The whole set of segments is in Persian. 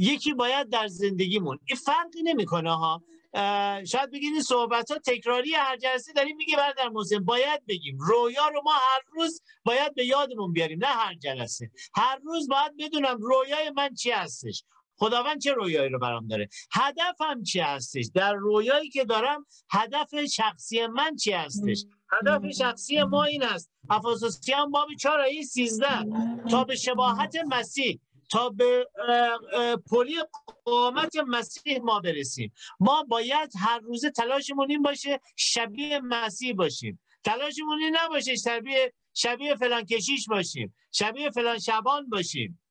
یکی باید در زندگیمون این فرقی نمی‌کنه ها. شاید بگید این صحبت ها تکراری هر جلسه داریم میگه در مسلم باید بگیم. رویا رو ما هر روز باید به یادمون بیاریم نه هر جلسه. هر روز باید بدونم رویای من چی هستش. خداوند چه رویایی رو برام داره؟ هدفم چی هستش؟ در رویایی که دارم هدف شخصی من چی هستش؟ هدف شخصی ما این است. افسوسیان باب 4 آیه 13 تا به شباهت مسیح. تا به پلی قامت مسیح ما برسیم. ما باید هر روزه تلاشمون این باشه شبیه مسیح باشیم. تلاشمون این نباشه شبیه شبیه فلان کشیش باشیم. شبیه فلان شبان باشیم.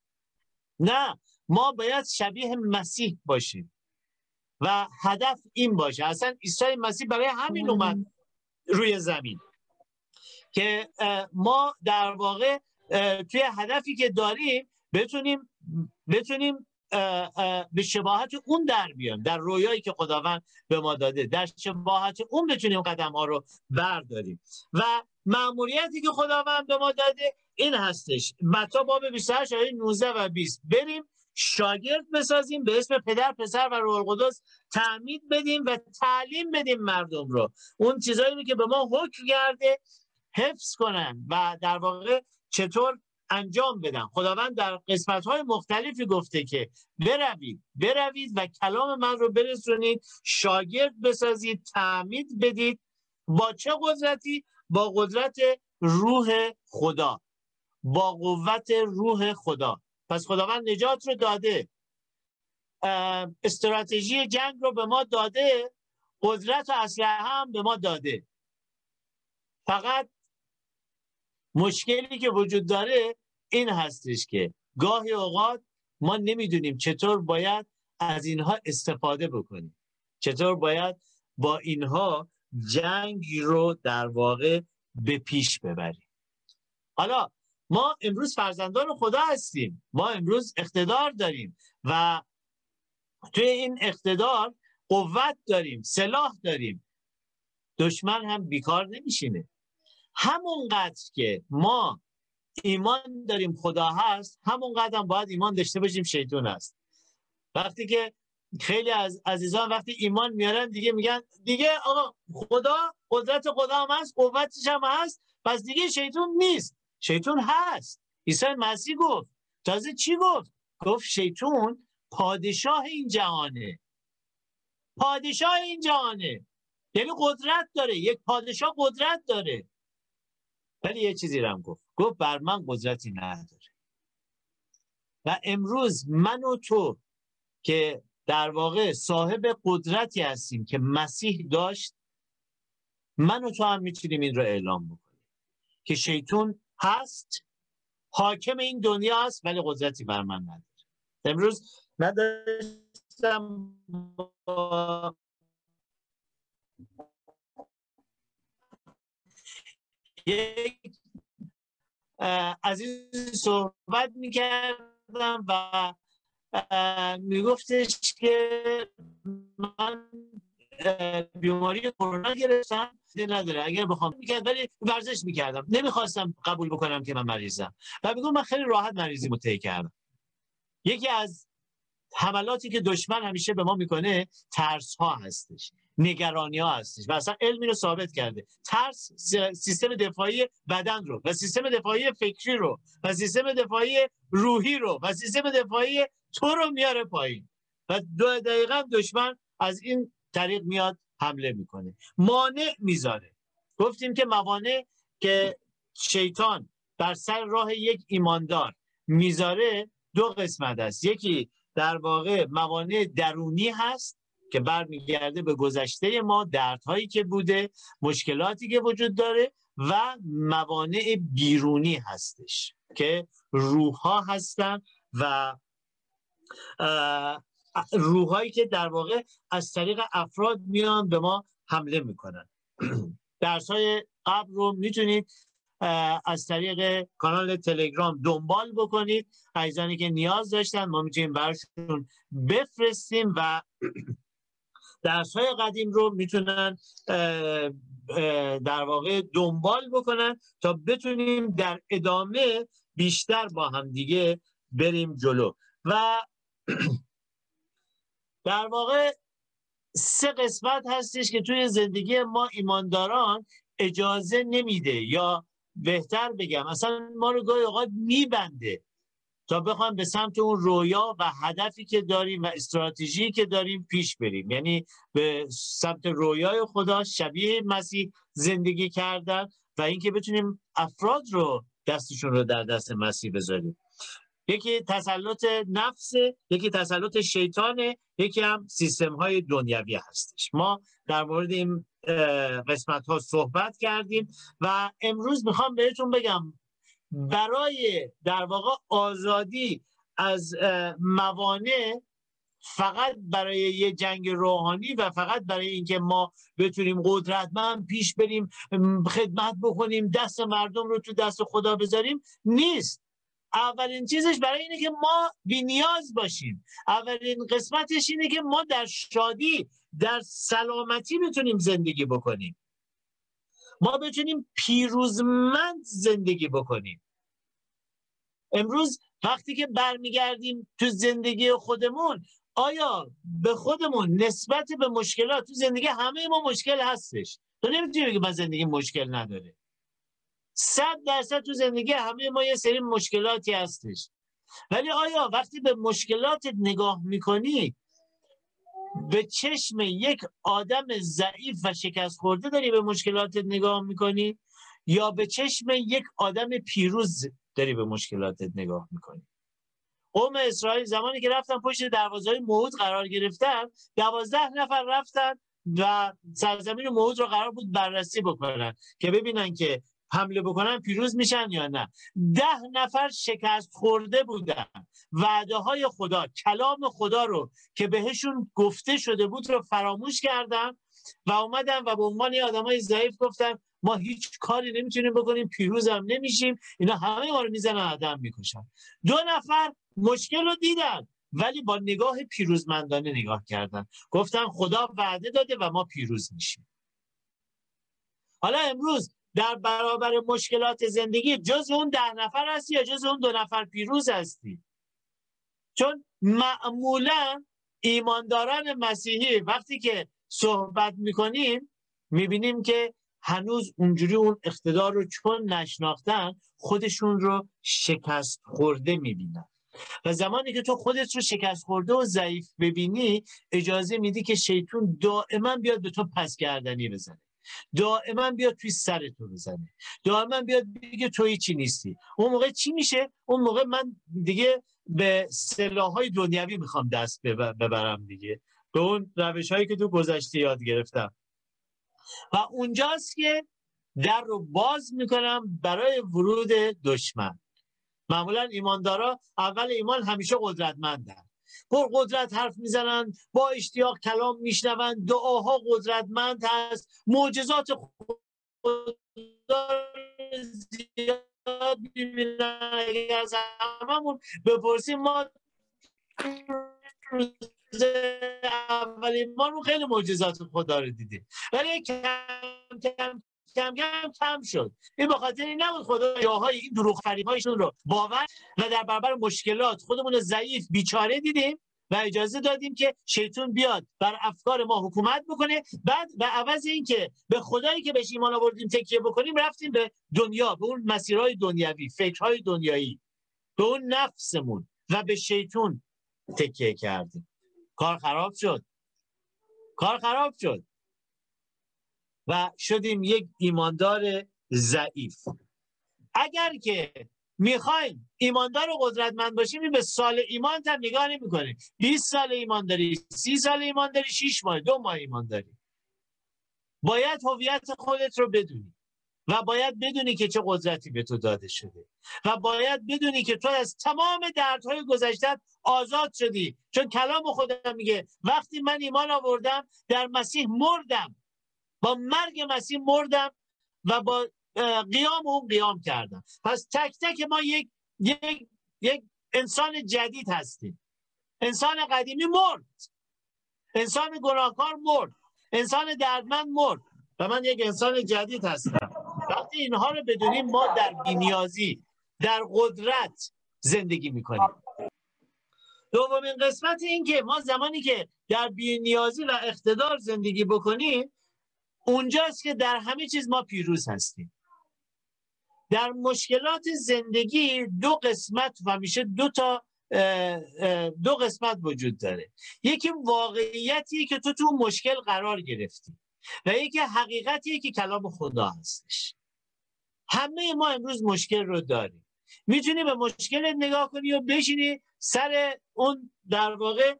نه ما باید شبیه مسیح باشیم. و هدف این باشه. اصلا عیسی مسیح برای همین اومد روی زمین. که ما در واقع توی هدفی که داریم بتونیم بتونیم به شباهت اون در بیان در رویایی که خداوند به ما داده در شباهت اون بتونیم قدم ها رو برداریم. و معمولیتی که خداوند به ما داده این هستش. متا باب 28 آیه 19 و 20 بریم شاگرد بسازیم به اسم پدر پسر و روح القدس تعمید بدیم و تعلیم بدیم مردم رو. اون چیزایی که به ما حکم کرده حفظ کنن و در واقع چطور انجام بدن خداوند در قسمت های مختلفی گفته که بروید بروید و کلام من رو برسونید شاگرد بسازید تعمید بدید. با چه قدرتی؟ با قدرت روح خدا. با قوت روح خدا. پس خداوند نجات رو داده. استراتژی جنگ رو به ما داده. قدرت و اسلحه هم به ما داده. فقط مشکلی که وجود داره این هستش که گاهی اوقات ما نمی‌دونیم چطور باید از اینها استفاده بکنیم. چطور باید با اینها جنگ رو در واقع به پیش ببریم. حالا ما امروز فرزندان خدا هستیم. ما امروز اقتدار داریم و توی این اقتدار قوت داریم سلاح داریم. دشمن هم بیکار نمیشینه. همونقدر که ما ایمان داریم خدا هست همونقدر هم باید ایمان داشته باشیم شیطان هست وقتی که خیلی از عزیزان وقتی ایمان میارن دیگه میگن دیگه آقا خدا قدرت خدا هم هست قوتش هم هست پس دیگه شیطان نیست. شیطان هست. عیسی مسیح گفت. تازه چی گفت؟ گفت شیطان پادشاه این جهانه. پادشاه این جهانه. یعنی قدرت داره. یک پادشاه قدرت داره. ولی یه چیزی رو هم گفت. گفت بر من قدرتی نداره. و امروز من و تو که در واقع صاحب قدرتی هستیم که مسیح داشت من و تو هم می‌تونیم این رو اعلام بکنیم. که شیطون هست حاکم این دنیا است ولی قدرتی بر من نداره. امروز نداشتم با یک عزیز صحبت می‌کردم و میگفتش که من بیماری کرونا گرفتم نداره اگر بخوام می‌کرد ولی ورزش می‌کردم. نمی‌خواستم قبول بکنم که من مریضم. و میگم من خیلی راحت مریضی متعی کردم. یکی از حملاتی که دشمن همیشه به ما می‌کنه ترس ها هستش. نگرانی ها هستش و اصلا علمی رو ثابت کرده. ترس سیستم دفاعی بدن رو و سیستم دفاعی فکری رو و سیستم دفاعی روحی رو و سیستم دفاعی تو رو میاره پایین. و دو دقیقا دشمن از این طریق میاد حمله می‌کنه. مانع می‌ذاره. گفتیم که موانع که شیطان بر سر راه یک ایماندار می‌ذاره دو قسمت است. یکی در واقع موانع درونی هست که برمیگرده به گذشته ما دردهایی که بوده مشکلاتی که وجود داره و موانع بیرونی هستش که روح ها هستن و روحهایی که در واقع از طریق افراد میان به ما حمله می‌کنن. درس های قبل رو می‌تونید از طریق کانال تلگرام دنبال بکنید. عزیزانی که نیاز داشتن ما می‌تونیم برشون بفرستیم و درس های قدیم رو می‌تونن در واقع دنبال بکنن تا بتونیم در ادامه بیشتر با هم دیگه بریم جلو. و در واقع سه قسمت هستش که توی زندگی ما ایمانداران اجازه نمیده یا بهتر بگم اصلا ما رو گاهی اوقات میبنده. تا بخوام به سمت اون رویا و هدفی که داریم و استراتژی که داریم پیش بریم. یعنی به سمت رویای خدا شبیه مسیح زندگی کردن و اینکه بتونیم افراد رو دستشون رو در دست مسیح بذاریم. یکی تسلط نفس یکی تسلط شیطانه یکی هم سیستم های دنیوی هستش. ما در مورد این قسمت ها صحبت کردیم و امروز می‌خوام بهتون بگم برای در واقع آزادی از موانع فقط برای یه جنگ روحانی و فقط برای اینکه ما بتونیم قدرتمند پیش بریم خدمت بکنیم دست مردم رو تو دست خدا بذاریم نیست. اولین چیزش برای اینه که ما بی نیاز باشیم. اولین قسمتش اینه که ما در شادی در سلامتی بتونیم زندگی بکنیم. ما بتونیم پیروزمند زندگی بکنیم. امروز وقتی که برمیگردیم تو زندگی خودمون آیا به خودمون نسبت به مشکلات تو زندگی همه ما مشکل هستش؟ تو نمی‌تونی بگی من زندگی مشکل نداره. صد درصد تو زندگی همه ما یه سری مشکلاتی هستش. ولی آیا وقتی به مشکلات نگاه می‌کنی به چشم یک آدم ضعیف و شکست خورده داری به مشکلات نگاه می‌کنی یا به چشم یک آدم پیروز داری به مشکلاتت نگاه می‌کنی؟ قوم اسرائیل زمانی که رفتن پشت دروازه های موعود قرار گرفتن دوازده نفر رفتن و سرزمین موعود رو قرار بود بررسی بکنن که ببینن که حمله بکنن پیروز میشن یا نه؟ ده نفر شکست خورده بودن. وعده های خدا کلام خدا رو که بهشون گفته شده بود رو فراموش کردن و اومدن و به عنوان آدم های ضعیف گفتن ما هیچ کاری نمی‌تونیم بکنیم پیروز هم نمیشیم. اینا همه ما رو می‌زنن آدم می‌کشن. دو نفر مشکل رو دیدن ولی با نگاه پیروزمندانه نگاه کردن. گفتن خدا وعده داده و ما پیروز میشیم. حالا امروز در برابر مشکلات زندگی جز اون ده نفر هستی یا جز اون دو نفر پیروز هستی؟ چون معمولا ایمانداران مسیحی وقتی که صحبت می‌کنیم می‌بینیم که هنوز اونجوری اون اقتدار رو چون نشناختن خودشون رو شکست خورده می‌بینن. و زمانی که تو خودت رو شکست خورده و ضعیف ببینی اجازه میدی که شیطون دائما بیاد به تو پس گردنی بزنه. دائما بیاد توی سر تو بزنه. دائما بیاد بگه توی چی نیستی. اون موقع چی میشه؟ اون موقع من دیگه به سلاح های دنیوی می‌خوام دست ببرم دیگه. به اون روش هایی که تو گذشته یاد گرفتم. و اونجاست که در رو باز می‌کنم برای ورود دشمن. معمولا ایماندارا اول ایمان همیشه قدرتمندن. پر قدرت حرف می‌زنن با اشتیاق کلام میشنون دعاها قدرتمند هست معجزات خدا زیاد می‌بینن. اگر از هممون بپرسیم ما اولین ما رو خیلی معجزات خدا رو دیدیم. ولی کم کم کم کم کم شد. این به خاطر این نبود خدا یاهای این دروغ فریبایشون رو باور و در برابر مشکلات خودمون ضعیف بیچاره دیدیم و اجازه دادیم که شیطون بیاد بر افکار ما حکومت بکنه. بعد به عوض اینکه به خدایی که بهش ایمان آوردیم تکیه بکنیم رفتیم به دنیا به اون مسیرهای دنیوی فکرهای دنیایی به اون نفسمون و به شیطون تکیه کردیم. کار خراب شد. کار خراب شد. و شدیم یک ایماندار ضعیف. اگر که می‌خوایم ایماندار و قدرتمند باشیم به سال ایمان هم نگاه نمی کنیم 20 سال ایمان داری 30 سال ایمان داری 6 ماه دو ماه ایمان داری. باید هویت خودت رو بدونی و باید بدونی که چه قدرتی به تو داده شده و باید بدونی که تو از تمام دردهای گذشته آزاد شدی. چون کلام خودم میگه وقتی من ایمان آوردم در مسیح مردم. با مرگ مسیح مردم و با قیام اون قیام کردم پس تک تک ما یک یک یک انسان جدید هستیم. انسان قدیمی مرد. انسان گناهکار مرد. انسان دردمند مرد. و من یک انسان جدید هستم. وقتی اینها رو بدونیم ما در بینیازی در قدرت زندگی می‌کنیم. دومین قسمت این که ما زمانی که در بینیازی و اقتدار زندگی بکنیم اونجاست که در همه چیز ما پیروز هستیم. در مشکلات زندگی دو قسمت و همیشه دو تا دو قسمت وجود داره. یکی واقعیتی که تو تو مشکل قرار گرفتی و یکی حقیقتیه که کلام خدا هستش. همه ما امروز مشکل رو داریم. می‌تونی به مشکل نگاه کنی و بشینی سر اون در واقع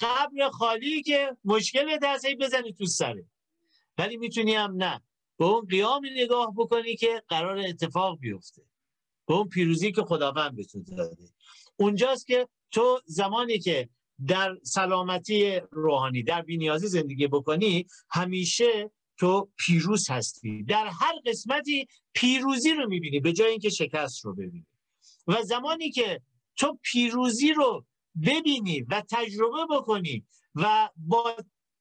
قبر خالی که مشکل هست بزنی تو سره ولی می‌تونی هم نه. به اون قیامی نگاه بکنی که قرار اتفاق بیفته. به اون پیروزی که خداوند به تو داده. اونجاست که تو زمانی که در سلامتی روحانی در بینیازی زندگی بکنی همیشه تو پیروز هستی. در هر قسمتی پیروزی رو می‌بینی به جای اینکه شکست رو ببینی. و زمانی که تو پیروزی رو ببینی و تجربه بکنی و با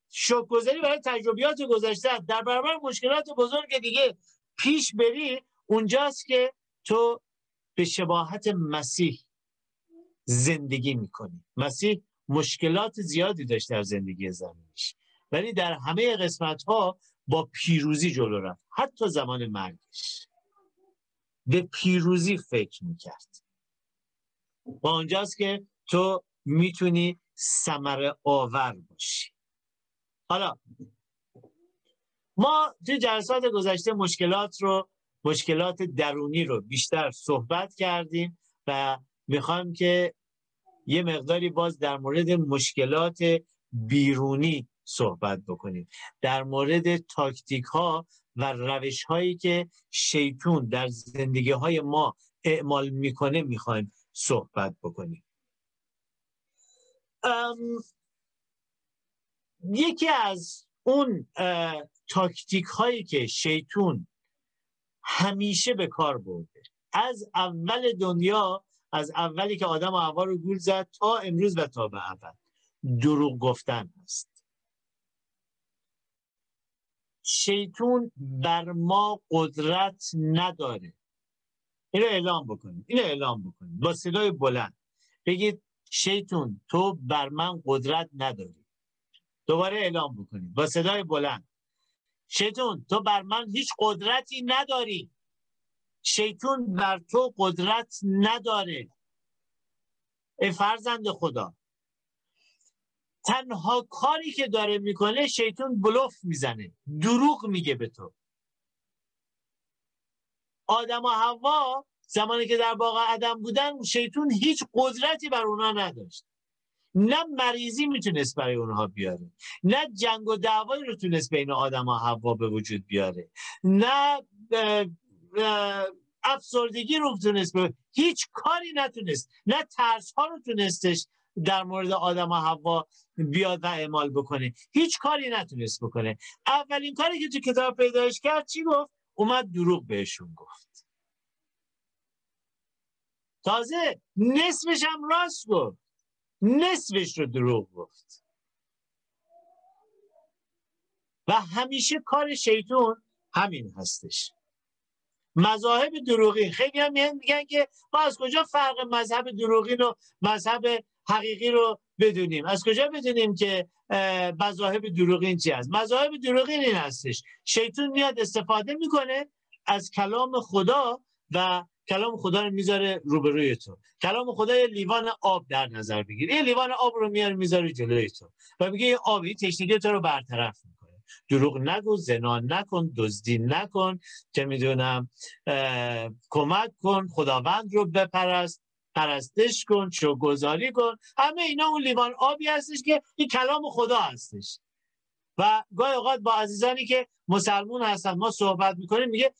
شکرگذاری برای تجربیات گذشته در برابر مشکلات بزرگ دیگه پیش بری اونجاست که تو به شباهت مسیح زندگی می‌کنی. مسیح مشکلات زیادی داشت در زندگی زمینش. ولی در همه قسمت ها با پیروزی جلو رفت. حتی زمان مرگش. به پیروزی فکر می‌کرد. با اونجاست که تو می‌تونی سمر آور باشی. حالا ما تو جلسات گذشته مشکلات رو مشکلات درونی رو بیشتر صحبت کردیم و می‌خوایم که یه مقداری باز در مورد مشکلات بیرونی صحبت بکنیم. در مورد تاکتیک ها و روش هایی که شیطون در زندگی های ما اعمال می‌کنه می‌خوایم صحبت بکنیم. یکی از اون تاکتیک هایی که شیطون همیشه به کار برده. از اول دنیا از اولی که آدم و حوا رو گول زد تا امروز و تا به اول دروغ گفتن است شیطون بر ما قدرت نداره. اینو اعلام بکنید اینو اعلام بکنید با صدای بلند. بگید شیطون تو بر من قدرت نداری. دوباره اعلام بکنید با صدای بلند. شیطون تو بر من هیچ قدرتی نداری. شیطون بر تو قدرت نداره. ای فرزند خدا. تنها کاری که داره می‌کنه شیطون بلوف می‌زنه. دروغ میگه به تو. آدم و حوا زمانی که در باغ عدم بودن شیطون هیچ قدرتی بر اونا نداشت. نه مریضی می‌تونست برای اونها بیاره نه جنگ و دعوایی رو تونست بین آدم و حوا به وجود بیاره نه افسردگی رو تونست هیچ کاری نتونست نه ترس ها رو تونستش در مورد آدم و حوا بیاد و اعمال بکنه. هیچ کاری نتونست بکنه. اولین کاری که تو کتاب پیدایش کرد چی گفت؟ اومد دروغ بهشون گفت. تازه نصفش هم راست گفت. نصفش رو دروغ گفت. و همیشه کار شیطون همین هستش. مذاهب دروغی خیلی هم میگن که ما از کجا فرق مذهب دروغی و مذهب حقیقی رو بدونیم؟ از کجا بدونیم که مذاهب دروغین چی هست؟ مذاهب دروغین این هستش. شیطون میاد استفاده می‌کنه از کلام خدا و کلام خدا رو می‌ذاره روبروی تو. کلام خدا یه لیوان آب در نظر بگیر. یه لیوان آب رو میاره می‌ذاره جلوی تو و میگه یه آبی تشنگی تو رو برطرف می‌کنه. دروغ نگو زنا نکن دزدی نکن که می‌دونم کمک کن خداوند رو بپرست پرستش کن گذاری کن. همه اینا اون لیوان آبی هستش که این کلام خدا هستش. و گاهی اوقات با عزیزانی که مسلمون هستن ما صحبت می‌کنیم میگه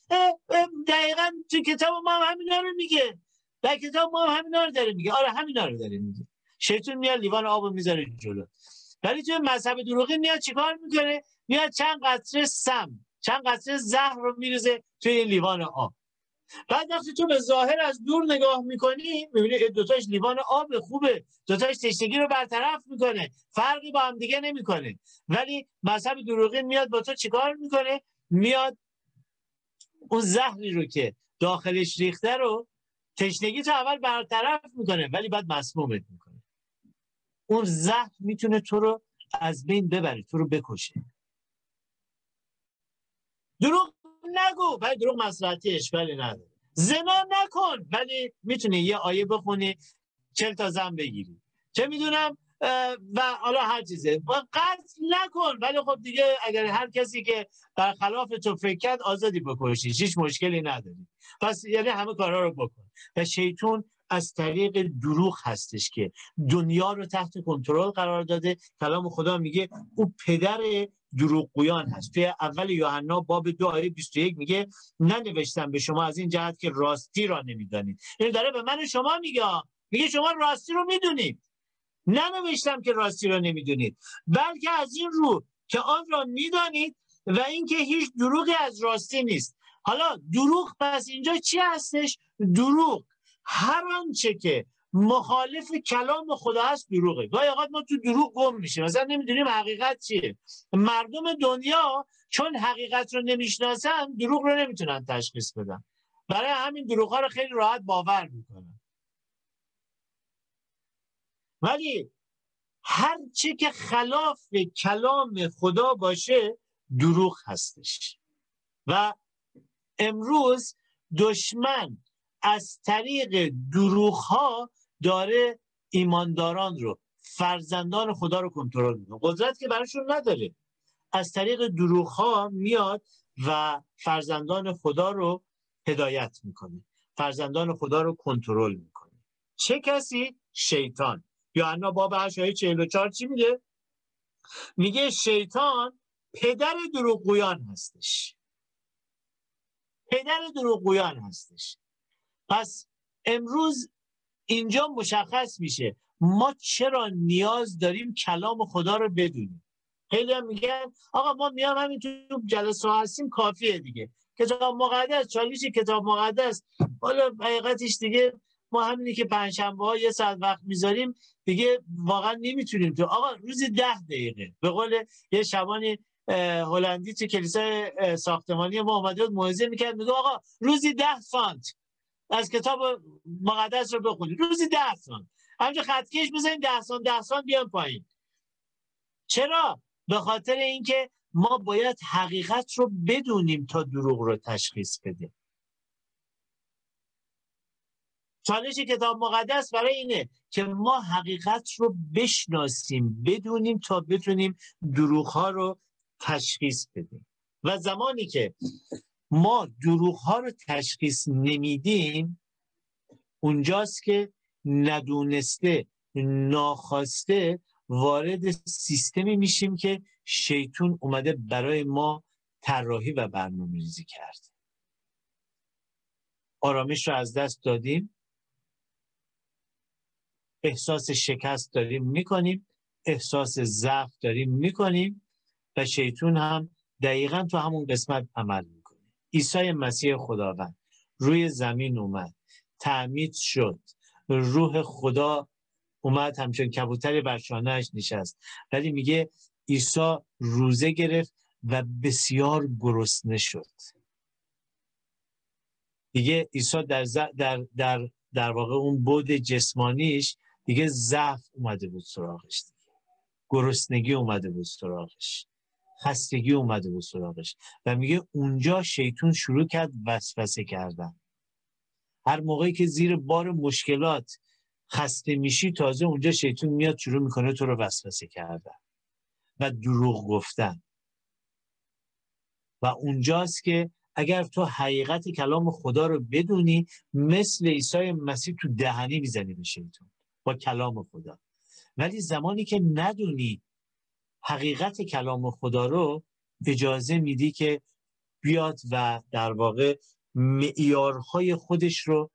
دقیقا تو کتاب ما هم همینا رو میگه. در کتاب ما هم همینا رو داره میگه. آره همینا رو داره میگه. شیطون میاد لیوان آب می‌ذاره جلو. ولی توی مذهب دروغی میاد چیکار می‌کنه؟ میاد چند قطره سم چند قطره زهر رو میریزه توی لیوان آب. بعد وقتی تو به ظاهر از دور نگاه می‌کنی می‌بینی دوتاش لیوان آب خوبه. دوتاش تشنگی رو برطرف می‌کنه. فرقی با هم دیگه نمی‌کنه. ولی مذهب دروغین میاد با تو چیکار می‌کنه؟ میاد اون زهری رو که داخلش ریخته رو تشنگی تو اول برطرف می‌کنه ولی بعد مسمومت می‌کنه. اون زهر می‌تونه تو رو از بین ببره تو رو بکشه. دروغ نگو. ولی دروغ مسلحتی اشکالی نداره زنا نکن ولی می‌تونی یه آیه بخونی چل تا زن بگیری. چه می‌دونم؟ و حالا هر چیزه. و قتل نکن. ولی خب دیگه اگر هر کسی که خلاف تو فکر کرد آزادی بکشی. هیچ مشکلی نداری. پس یعنی همه کارا رو بکن. و شیطون از طریق دروغ هستش که دنیا رو تحت کنترل قرار داده. کلام خدا میگه او پدر دروغگویان هست. توی اول یوحنا باب دو آیه 21 میگه ننوشتم به شما از این جهت که راستی را نمی‌دانید. این داره به من شما میگه میگه شما راستی رو می‌دونید. ننوشتم که راستی را نمی‌دونید. بلکه از این رو که آن را می‌دانید و اینکه هیچ دروغی از راستی نیست. حالا دروغ پس اینجا چی هستش؟ دروغ. هر آنچه که مخالف کلام خدا هست دروغه. گاهی اوقات ما تو دروغ گم میشیم. مثلا نمی‌دونیم حقیقت چیه. مردم دنیا چون حقیقت رو نمی‌شناسن دروغ رو نمی‌تونن تشخیص بدن. برای همین دروغ ها رو خیلی راحت باور می‌کنن. ولی هر چی که خلاف کلام خدا باشه دروغ هستش. و امروز دشمن از طریق دروغ ها داره ایمانداران رو فرزندان خدا رو کنترل می‌کنه. قدرت که براشون نداره. از طریق دروغ ها میاد و فرزندان خدا رو هدایت می‌کنه. فرزندان خدا رو کنترل می‌کنه. چه کسی؟ شیطان. یوحنا باب 8 آیه 44 چی میگه؟ میگه شیطان پدر دروغگویان هستش. پدر دروغگویان هستش. پس امروز اینجا مشخص میشه. ما چرا نیاز داریم کلام خدا رو بدونیم؟ خیلی هم میگن آقا ما میام همین تو جلسه هستیم کافیه دیگه. کتاب مقدس چالیش کتاب مقدس. حالا حقیقتش دیگه ما همینی که پنجشنبه ها یه ساعت وقت می‌ذاریم دیگه واقعا نمی‌تونیم تو. آقا روزی ده دقیقه. به قول یه شبانی هلندی تو کلیسای ساختمانی ما اومده بود موعظه می‌کرد میگه آقا روزی ده سانت از کتاب مقدس رو بخونید روزی ده سانت همینجا خطکش بزنید ده سانت ده سانت بیان پایین. چرا؟ به خاطر اینکه ما باید حقیقت رو بدونیم تا دروغ رو تشخیص بدیم. چالش کتاب مقدس برای اینه که ما حقیقت رو بشناسیم بدونیم تا بتونیم دروغ ها رو تشخیص بدیم. و زمانی که ما دروغ ها رو تشخیص نمیدیم اونجاست که ندونسته ناخواسته وارد سیستمی میشیم که شیطون اومده برای ما طراحی و برنامه ریزی کرد. آرامش رو از دست دادیم. احساس شکست داریم می‌کنیم. احساس ضعف داریم می‌کنیم. و شیطون هم دقیقا تو همون قسمت عمل عیسی مسیح خداوند. روی زمین اومد. تعمید شد. روح خدا اومد. همچون کبوتر بر شانهش نشست. ولی میگه عیسی روزه گرفت و بسیار گرسنه شد. دیگه عیسی در, در, در, در واقع اون بود جسمانیش دیگه ضعف اومده بود سراغش. دیگه گرسنگی اومده بود سراغش. خستگی اومده بود سراغش و میگه اونجا شیطون شروع کرد وسوسه کردن. هر موقعی که زیر بار مشکلات خسته میشی تازه اونجا شیطون میاد شروع می‌کنه تو رو وسوسه کردن و دروغ گفتن. و اونجاست که اگر تو حقیقت کلام خدا رو بدونی مثل عیسی مسیح تو دهنی می‌زنی به شیطون با کلام خدا. ولی زمانی که ندونی حقیقت کلام خدا رو اجازه میدی که بیاد و در واقع معیارهای خودش رو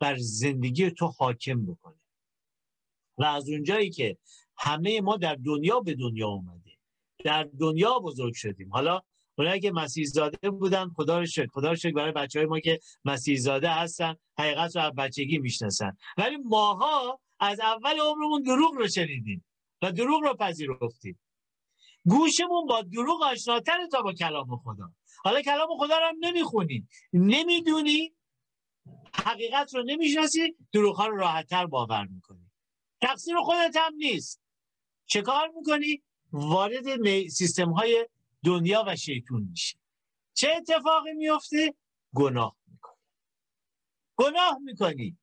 بر زندگی تو حاکم بکنه. و از اونجایی که همه ما در دنیا به دنیا اومده در دنیا بزرگ شدیم. حالا اونایی که مسیح زاده بودن خدا رو شکر خدا رو شکر برای بچه های ما که مسیح زاده هستن حقیقت رو از بچگی می‌شناسن. ولی ماها از اول عمرمون دروغ رو شنیدیم. و دروغ رو پذیرفتیم. گوشمون با دروغ آشناتر تا با کلام خدا. حالا کلام خدا رو هم نمی‌خونی. نمی‌دونی. حقیقت رو نمی‌شناسی. دروغ ها رو راحتتر باور می‌کنی. تقصیر خودت هم نیست. چه کار می‌کنی؟ وارد سیستم های دنیا و شیطون میشی. چه اتفاقی میفته؟ گناه می‌کنی. گناه می‌کنی.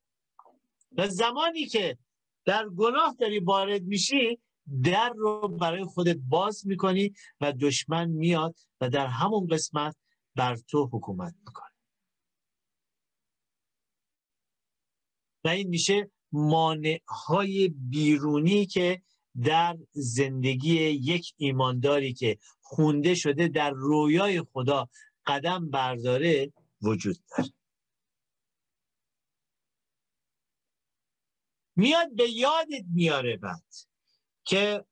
و زمانی که در گناه داری وارد میشی در رو برای خودت باز می‌کنی و دشمن میاد و در همون قسمت بر تو حکومت می‌کنه. و این میشه مانع های بیرونی که در زندگی یک ایمانداری که خونده شده در رویای خدا قدم برداره وجود داره. میاد به یادت میاره بعد. که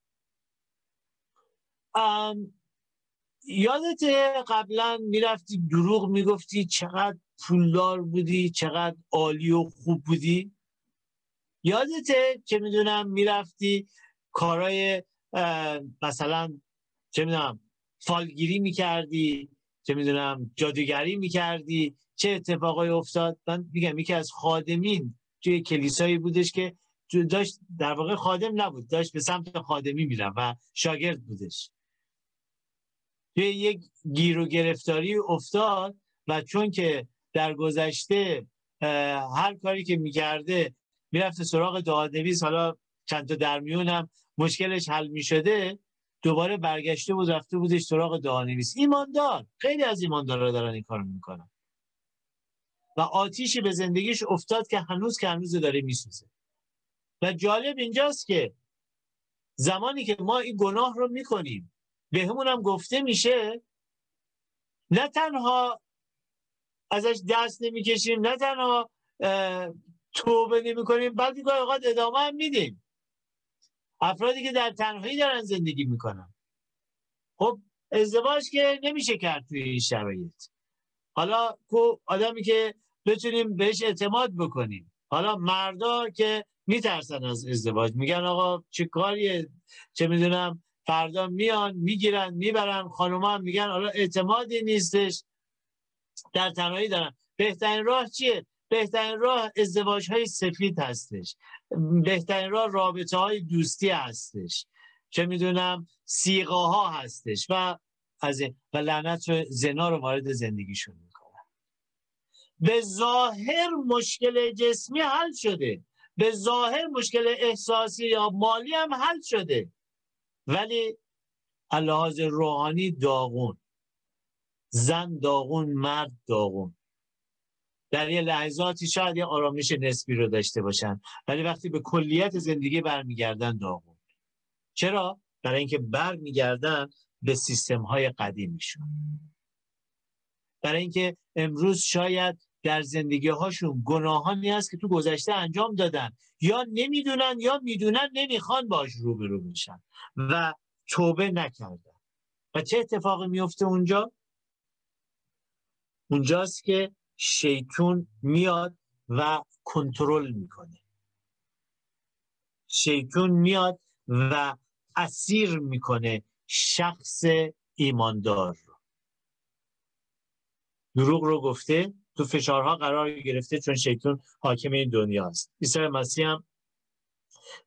یادت قبلا می‌رفتی دروغ می‌گفتی چقدر پولدار بودی چقدر عالی و خوب بودی؟ یادته که می‌دونم می‌رفتی کارای مثلا چه می‌دونم فالگیری می‌کردی چه می‌دونم جادوگری می‌کردی چه اتفاقای افتاد؟ من میگم یکی از خادمین توی کلیسایی بودش که داشت در واقع خادم نبود داشت به سمت خادمی میرم و شاگرد بودش. توی یک گیر و گرفتاری افتاد و چون که در گذشته هر کاری که می‌کرده می‌رفته سراغ دعانویس حالا چند تا در میونم مشکلش حل می‌شده دوباره برگشته بود رفته بودش سراغ دعانویس ایماندار خیلی از ایماندارا دارن این کارو می‌کنن. و آتیشی به زندگیش افتاد که هنوز که هنوز داره میسوزه. و جالب اینجاست که زمانی که ما این گناه رو می‌کنیم به همون هم گفته میشه نه تنها ازش دست نمی‌کشیم نه تنها توبه نمی کنیم بلکه گاهی اوقات ادامه هم میدیم. افرادی که در تنهایی دارن زندگی می‌کنن. خب ازدواج که نمیشه کرد توی این شرایط. حالا آدمی که بتونیم بهش اعتماد بکنیم. حالا مردا که میترسن از ازدواج. میگن آقا چه کاریه؟ چه می‌دونم فردا میان می‌گیرن می‌برن خانوما هم میگن حالا اعتمادی نیستش. در تنهایی دارن. بهترین راه چیه؟ بهترین راه ازدواج های سفید هستش. بهترین راه رابطه های دوستی هستش. چه می‌دونم سیغه ها هستش و از و لعنت و زنا رو وارد زندگیشون می‌کنن. به ظاهر مشکل جسمی حل شده. به ظاهر مشکل احساسی یا مالی هم حل شده. ولی لحاظ روحانی داغون. زن داغون مرد داغون. در یه لحظاتی شاید یه آرامش نسبی رو داشته باشن. ولی وقتی به کلیت زندگی برمیگردن داغون. چرا؟ برای اینکه برمیگردن به سیستم های قدیمیشون. برای اینکه امروز شاید در زندگی هاشون گناهانی هست که تو گذشته انجام دادن. یا نمی‌دونن یا می‌دونن نمی‌خوان باش روبرو بشن و توبه نکردن. و چه اتفاقی میفته اونجا؟ اونجاست که شیطون میاد و کنترل می‌کنه. شیطون میاد و اسیر می‌کنه شخص ایماندار رو. دروغ رو گفته؟ تو فشارها قرار گرفته چون شیطون حاکم این دنیا است. عیسی مسیح هم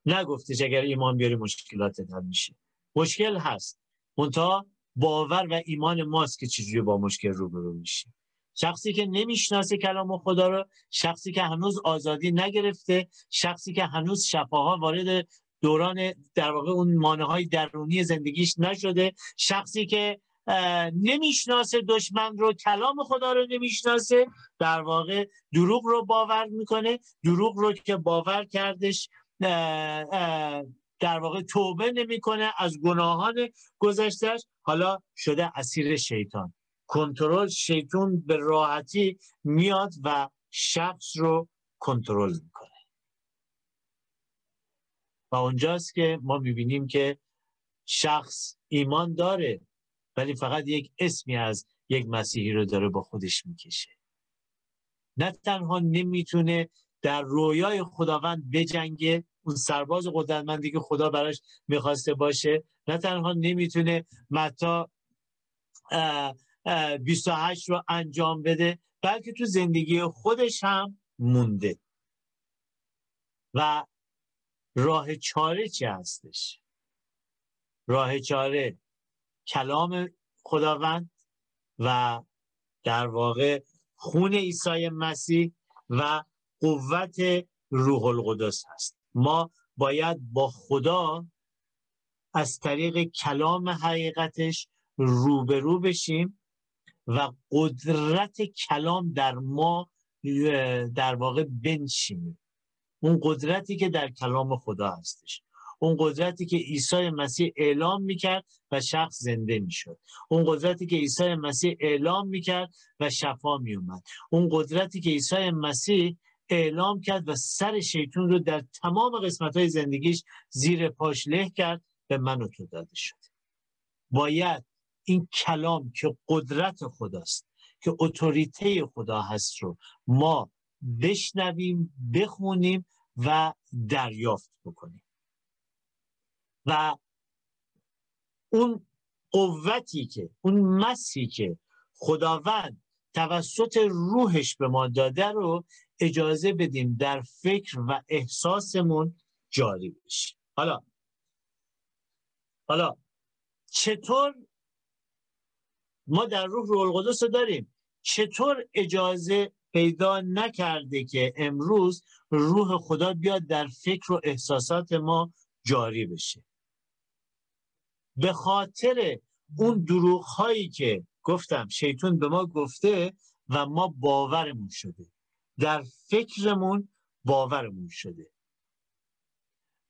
نگفتش اگر ایمان بیاری مشکلات حل میشه. مشکل هست. منتها باور و ایمان ماست که چجوری با مشکل روبرو میشه شخصی که نمی‌شناسه کلام خدا رو شخصی که هنوز آزادی نگرفته شخصی که هنوز شفاها وارد دوران در واقع اون مانه های درونی زندگیش نشده شخصی که نمی‌شناسه دشمن رو کلام خدا رو نمی‌شناسه. در واقع دروغ رو باور می‌کنه. دروغ رو که باور کردش در واقع توبه نمی‌کنه. از گناهان گذشتهش حالا شده اسیر شیطان. کنترل شیطان به راحتی میاد و شخص رو کنترل می‌کنه. و اونجاست که ما می‌بینیم که شخص ایمان داره. ولی فقط یک اسمی از یک مسیحی رو داره با خودش می‌کشه. نه تنها نمی‌تونه در رویای خداوند بجنگه اون سرباز قدرتمندی که خدا براش می‌خواسته باشه نه تنها نمی‌تونه متا 28 رو انجام بده بلکه تو زندگی خودش هم مونده. و راه چاره چی هستش؟ راه چاره کلام خداوند و در واقع خون عیسی مسیح و قوت روح القدس هست. ما باید با خدا از طریق کلام حقیقتش روبرو بشیم و قدرت کلام در ما در واقع بنشینیم. اون قدرتی که در کلام خدا هستش. اون قدرتی که عیسی مسیح اعلام می‌کرد و شخص زنده می‌شد. اون قدرتی که عیسی مسیح اعلام می‌کرد و شفا میومد اون قدرتی که عیسی مسیح اعلام کرد و سر شیطون رو در تمام قسمت های زندگیش زیر پاش له کرد به من و تو داده شد. باید این کلام که قدرت خداست که اتوریته خدا هست رو ما بشنویم بخونیم و دریافت بکنیم. و اون قوتی که اون مسی که خداوند توسط روحش به ما داده رو اجازه بدیم در فکر و احساسمون جاری بشه. حالا حالا چطور ما در روح روح القدس داریم؟ چطور اجازه پیدا نکرده که امروز روح خدا بیاد در فکر و احساسات ما جاری بشه؟ به خاطر اون دروغ هایی که گفتم شیطون به ما گفته و ما باورمون شده. در فکرمون باورمون شده.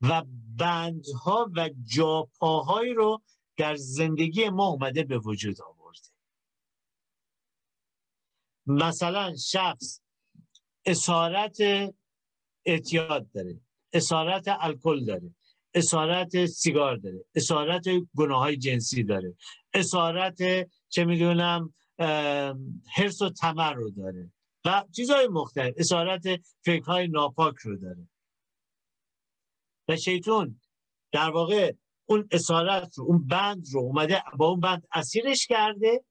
و بندها و جاپاهایی رو در زندگی ما اومده به وجود آورده. مثلا شخص اسارت اعتیاد داره اسارت الکل داره. اسارت سیگار داره اسارت گناه های جنسی داره اسارت چه می‌دونم حرس و تمر رو داره و چیزهای مختلف اسارت فکرهای ناپاک رو داره. و شیطون در واقع اون اسارت رو اون بند رو اومده با اون بند اسیرش کرده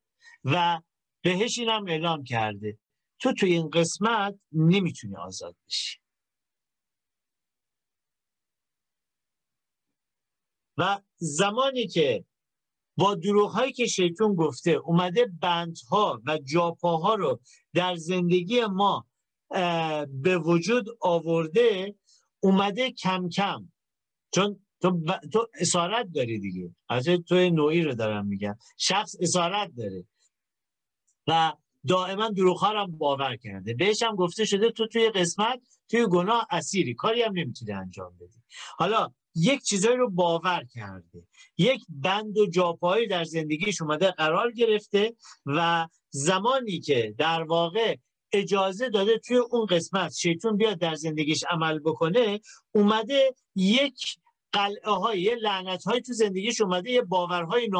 و بهش اینم اعلام کرده. تو توی این قسمت نمی‌تونی آزاد بشی. و زمانی که با دروغ هایی که شیطون گفته اومده بندها و جاپاها رو در زندگی ما به وجود آورده اومده کم کم. چون تو, تو اسارت داری دیگه. از تو نوعی رو دارم میگم. شخص اسارت داره. و دائما دروغ هم باور کرده. بهش هم گفته شده تو توی قسمت توی گناه اسیری. کاری هم نمی‌تونی انجام بدی. حالا یک چیزایی رو باور کرده. یک بند و جاپایی در زندگیش اومده قرار گرفته و زمانی که در واقع اجازه داده توی اون قسمت شیطون بیاد در زندگیش عمل بکنه اومده یک قلعه های یه لعنت های تو زندگیش اومده یه باورهای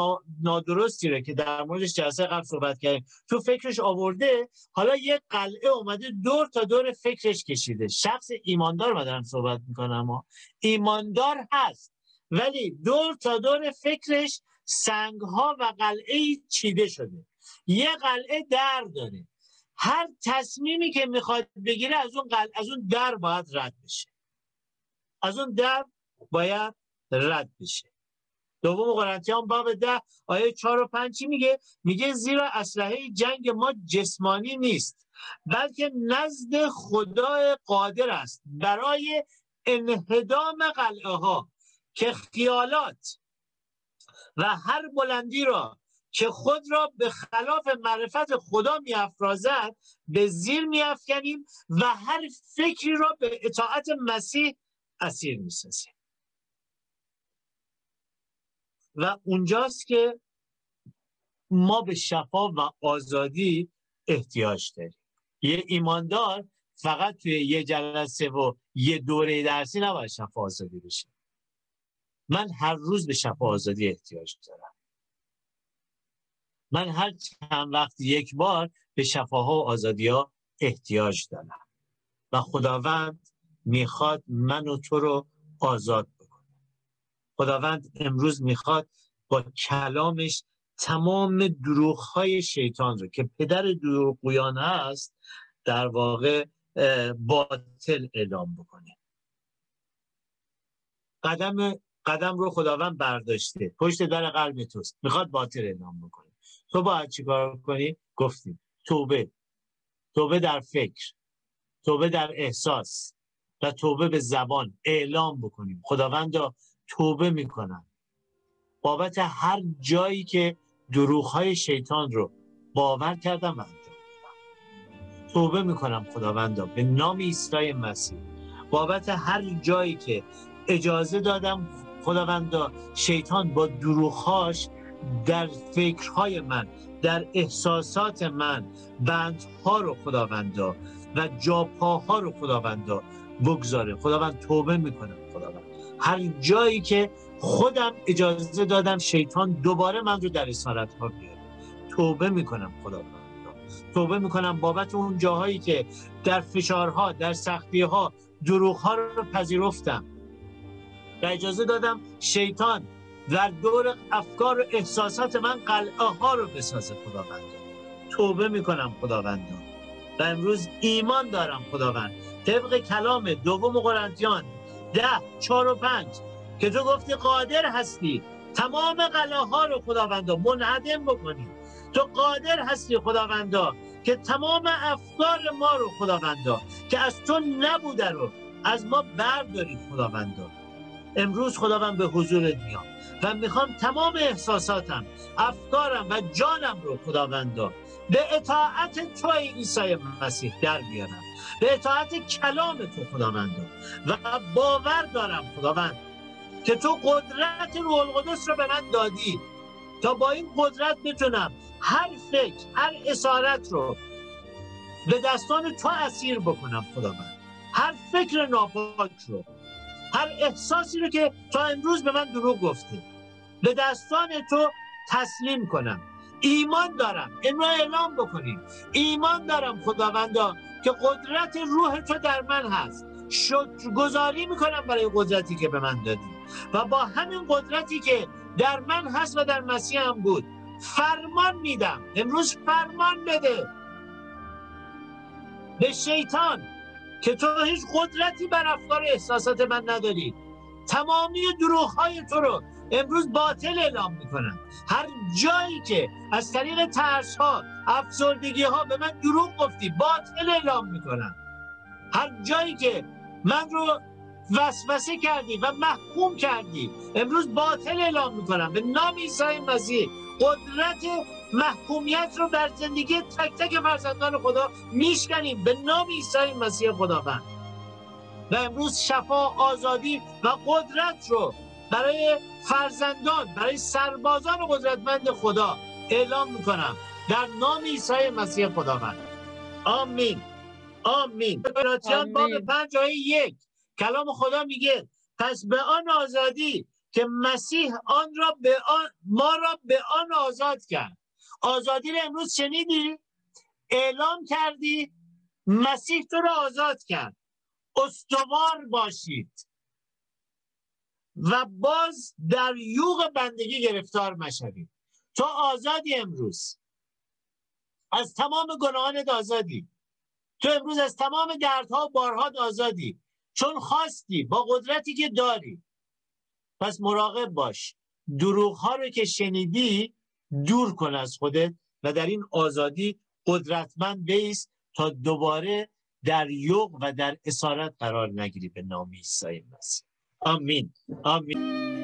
نادرستی رو که در موردش جلسه قبل صحبت کردیم تو فکرش آورده حالا یه قلعه اومده دور تا دور فکرش کشیده. شخص ایماندار دارم صحبت می‌کنم ها. ایماندار هست ولی دور تا دور فکرش سنگ ها و قلعه چیده شده. یه قلعه در داره. هر تصمیمی که می‌خواد بگیره از اون قلعه از اون در باید رد بشه. از اون در باید رد بشه. دوم قرنتیان باب ده آیه چهار و پنج میگه؟ میگه زیرا اسلحه جنگ ما جسمانی نیست بلکه نزد خدای قادر است. برای انهدام قلعه ها که خیالات و هر بلندی را که خود را به خلاف معرفت خدا میافرازد به زیر میافکنیم و هر فکری را به اطاعت مسیح اسیر می‌سازیم. و اونجاست که ما به شفا و آزادی احتیاج داریم. یه ایماندار فقط توی یه جلسه و یه دوره درسی نباید شفا آزادی بشه. من هر روز به شفا آزادی احتیاج دارم. من هر چند وقت یک بار به شفاها و آزادی ها احتیاج دارم. و خداوند می‌خواد من و تو رو آزاد خداوند امروز می‌خواد با کلامش تمام های شیطان رو که پدر دروغگویان هست در واقع باطل اعلام بکنه. قدم قدم رو خداوند برداشته. پشت در قلب توست. می‌خواد باطل اعلام بکنه. تو باید چیکار کنی؟ گفتیم توبه. توبه در فکر. توبه در احساس. و توبه به زبان. اعلام بکنیم. خداوند توبه می‌کنم بابت هر جایی که دروغ های شیطان رو باور کردم و انجام توبه می‌کنم خداوندا به نام عیسی مسیح. بابت هر جایی که اجازه دادم خداوندا شیطان با دروغهاش در فکرهای من در احساسات من بندها رو خداوندا و جاپاها رو خداوندا بگذاره. خداوند توبه می‌کنم خداوند. هر جایی که خودم اجازه دادم شیطان دوباره من رو در اسارت ها بیاره. توبه می‌کنم خداوند توبه می‌کنم بابت اون جاهایی که در فشارها در سختی ها دروغ ها رو پذیرفتم. و اجازه دادم شیطان در دور افکار و احساسات من قلعه ها رو بسازه خداوند. توبه می‌کنم خداوند و امروز ایمان دارم خداوند. طبق کلام دوم قرنتیان ده چهار و پنج. که تو گفتی قادر هستی. تمام قلعه ها رو خداوندا منعدم بکنی. تو قادر هستی خداوندا که تمام افکار ما رو خداوندا که از تو نبوده رو از ما بردارید خداوندا. امروز خداوند به حضورت میام و می‌خوام تمام احساساتم افکارم و جانم رو خداوندا به اطاعت تو عیسی مسیح در بیارم. به اطاعت کلام تو خداوندا و باور دارم خداوند که تو قدرت روح القدس رو به من دادی. تا با این قدرت بتونم هر فکر هر اسارت رو به دستان تو اسیر بکنم خداوند. هر فکر ناپاک رو هر احساسی رو که تا امروز به من دروغ گفته به دستان تو تسلیم کنم. ایمان دارم. اینو اعلام بکنیم ایمان دارم خداوندا. که قدرت روح تو در من هست. گذاری می‌کنم برای قدرتی که به من دادی. و با همین قدرتی که در من هست و در مسیح هم بود فرمان میدم. امروز فرمان بده. به شیطان که تو هیچ قدرتی بر افکار احساسات من نداری. تمامی دروغ های تو رو امروز باطل اعلام می‌کنم. هر جایی که از طریق ترس ها افسردگی ها به من دروغ گفتی. باطل اعلام می‌کنم. هر جایی که من رو وسوسه کردی و محکوم کردی امروز باطل اعلام می‌کنم. به نام عیسی مسیح قدرت محکومیت رو بر زندگی تک تک فرزندان خدا میشکنیم. به نام عیسی مسیح خداوند. و امروز شفا آزادی و قدرت رو برای فرزندان برای سربازان قدرتمند خدا اعلام می‌کنم. در نام عیسی مسیح خداوند. آمین. آمین. آمین. باب پنج آیه یک. کلام خدا میگه پس به آن آزادی که مسیح آن را به آن ما را به آن آزاد کرد. آزادی رو امروز شنیدی؟ اعلام کردی مسیح تو را آزاد کرد. استوار باشید. و باز در یوغ بندگی گرفتار مشوید. تو آزادی امروز. از تمام گناهانت آزادی. تو امروز از تمام دردها و بارها آزادی. چون خواستی با قدرتی که داری. پس مراقب باش. دروغ ها رو که شنیدی دور کن از خودت و در این آزادی قدرتمند بیست تا دوباره در یوغ و در اسارت قرار نگیری به نام عیسی مسیح. آمین. آمین.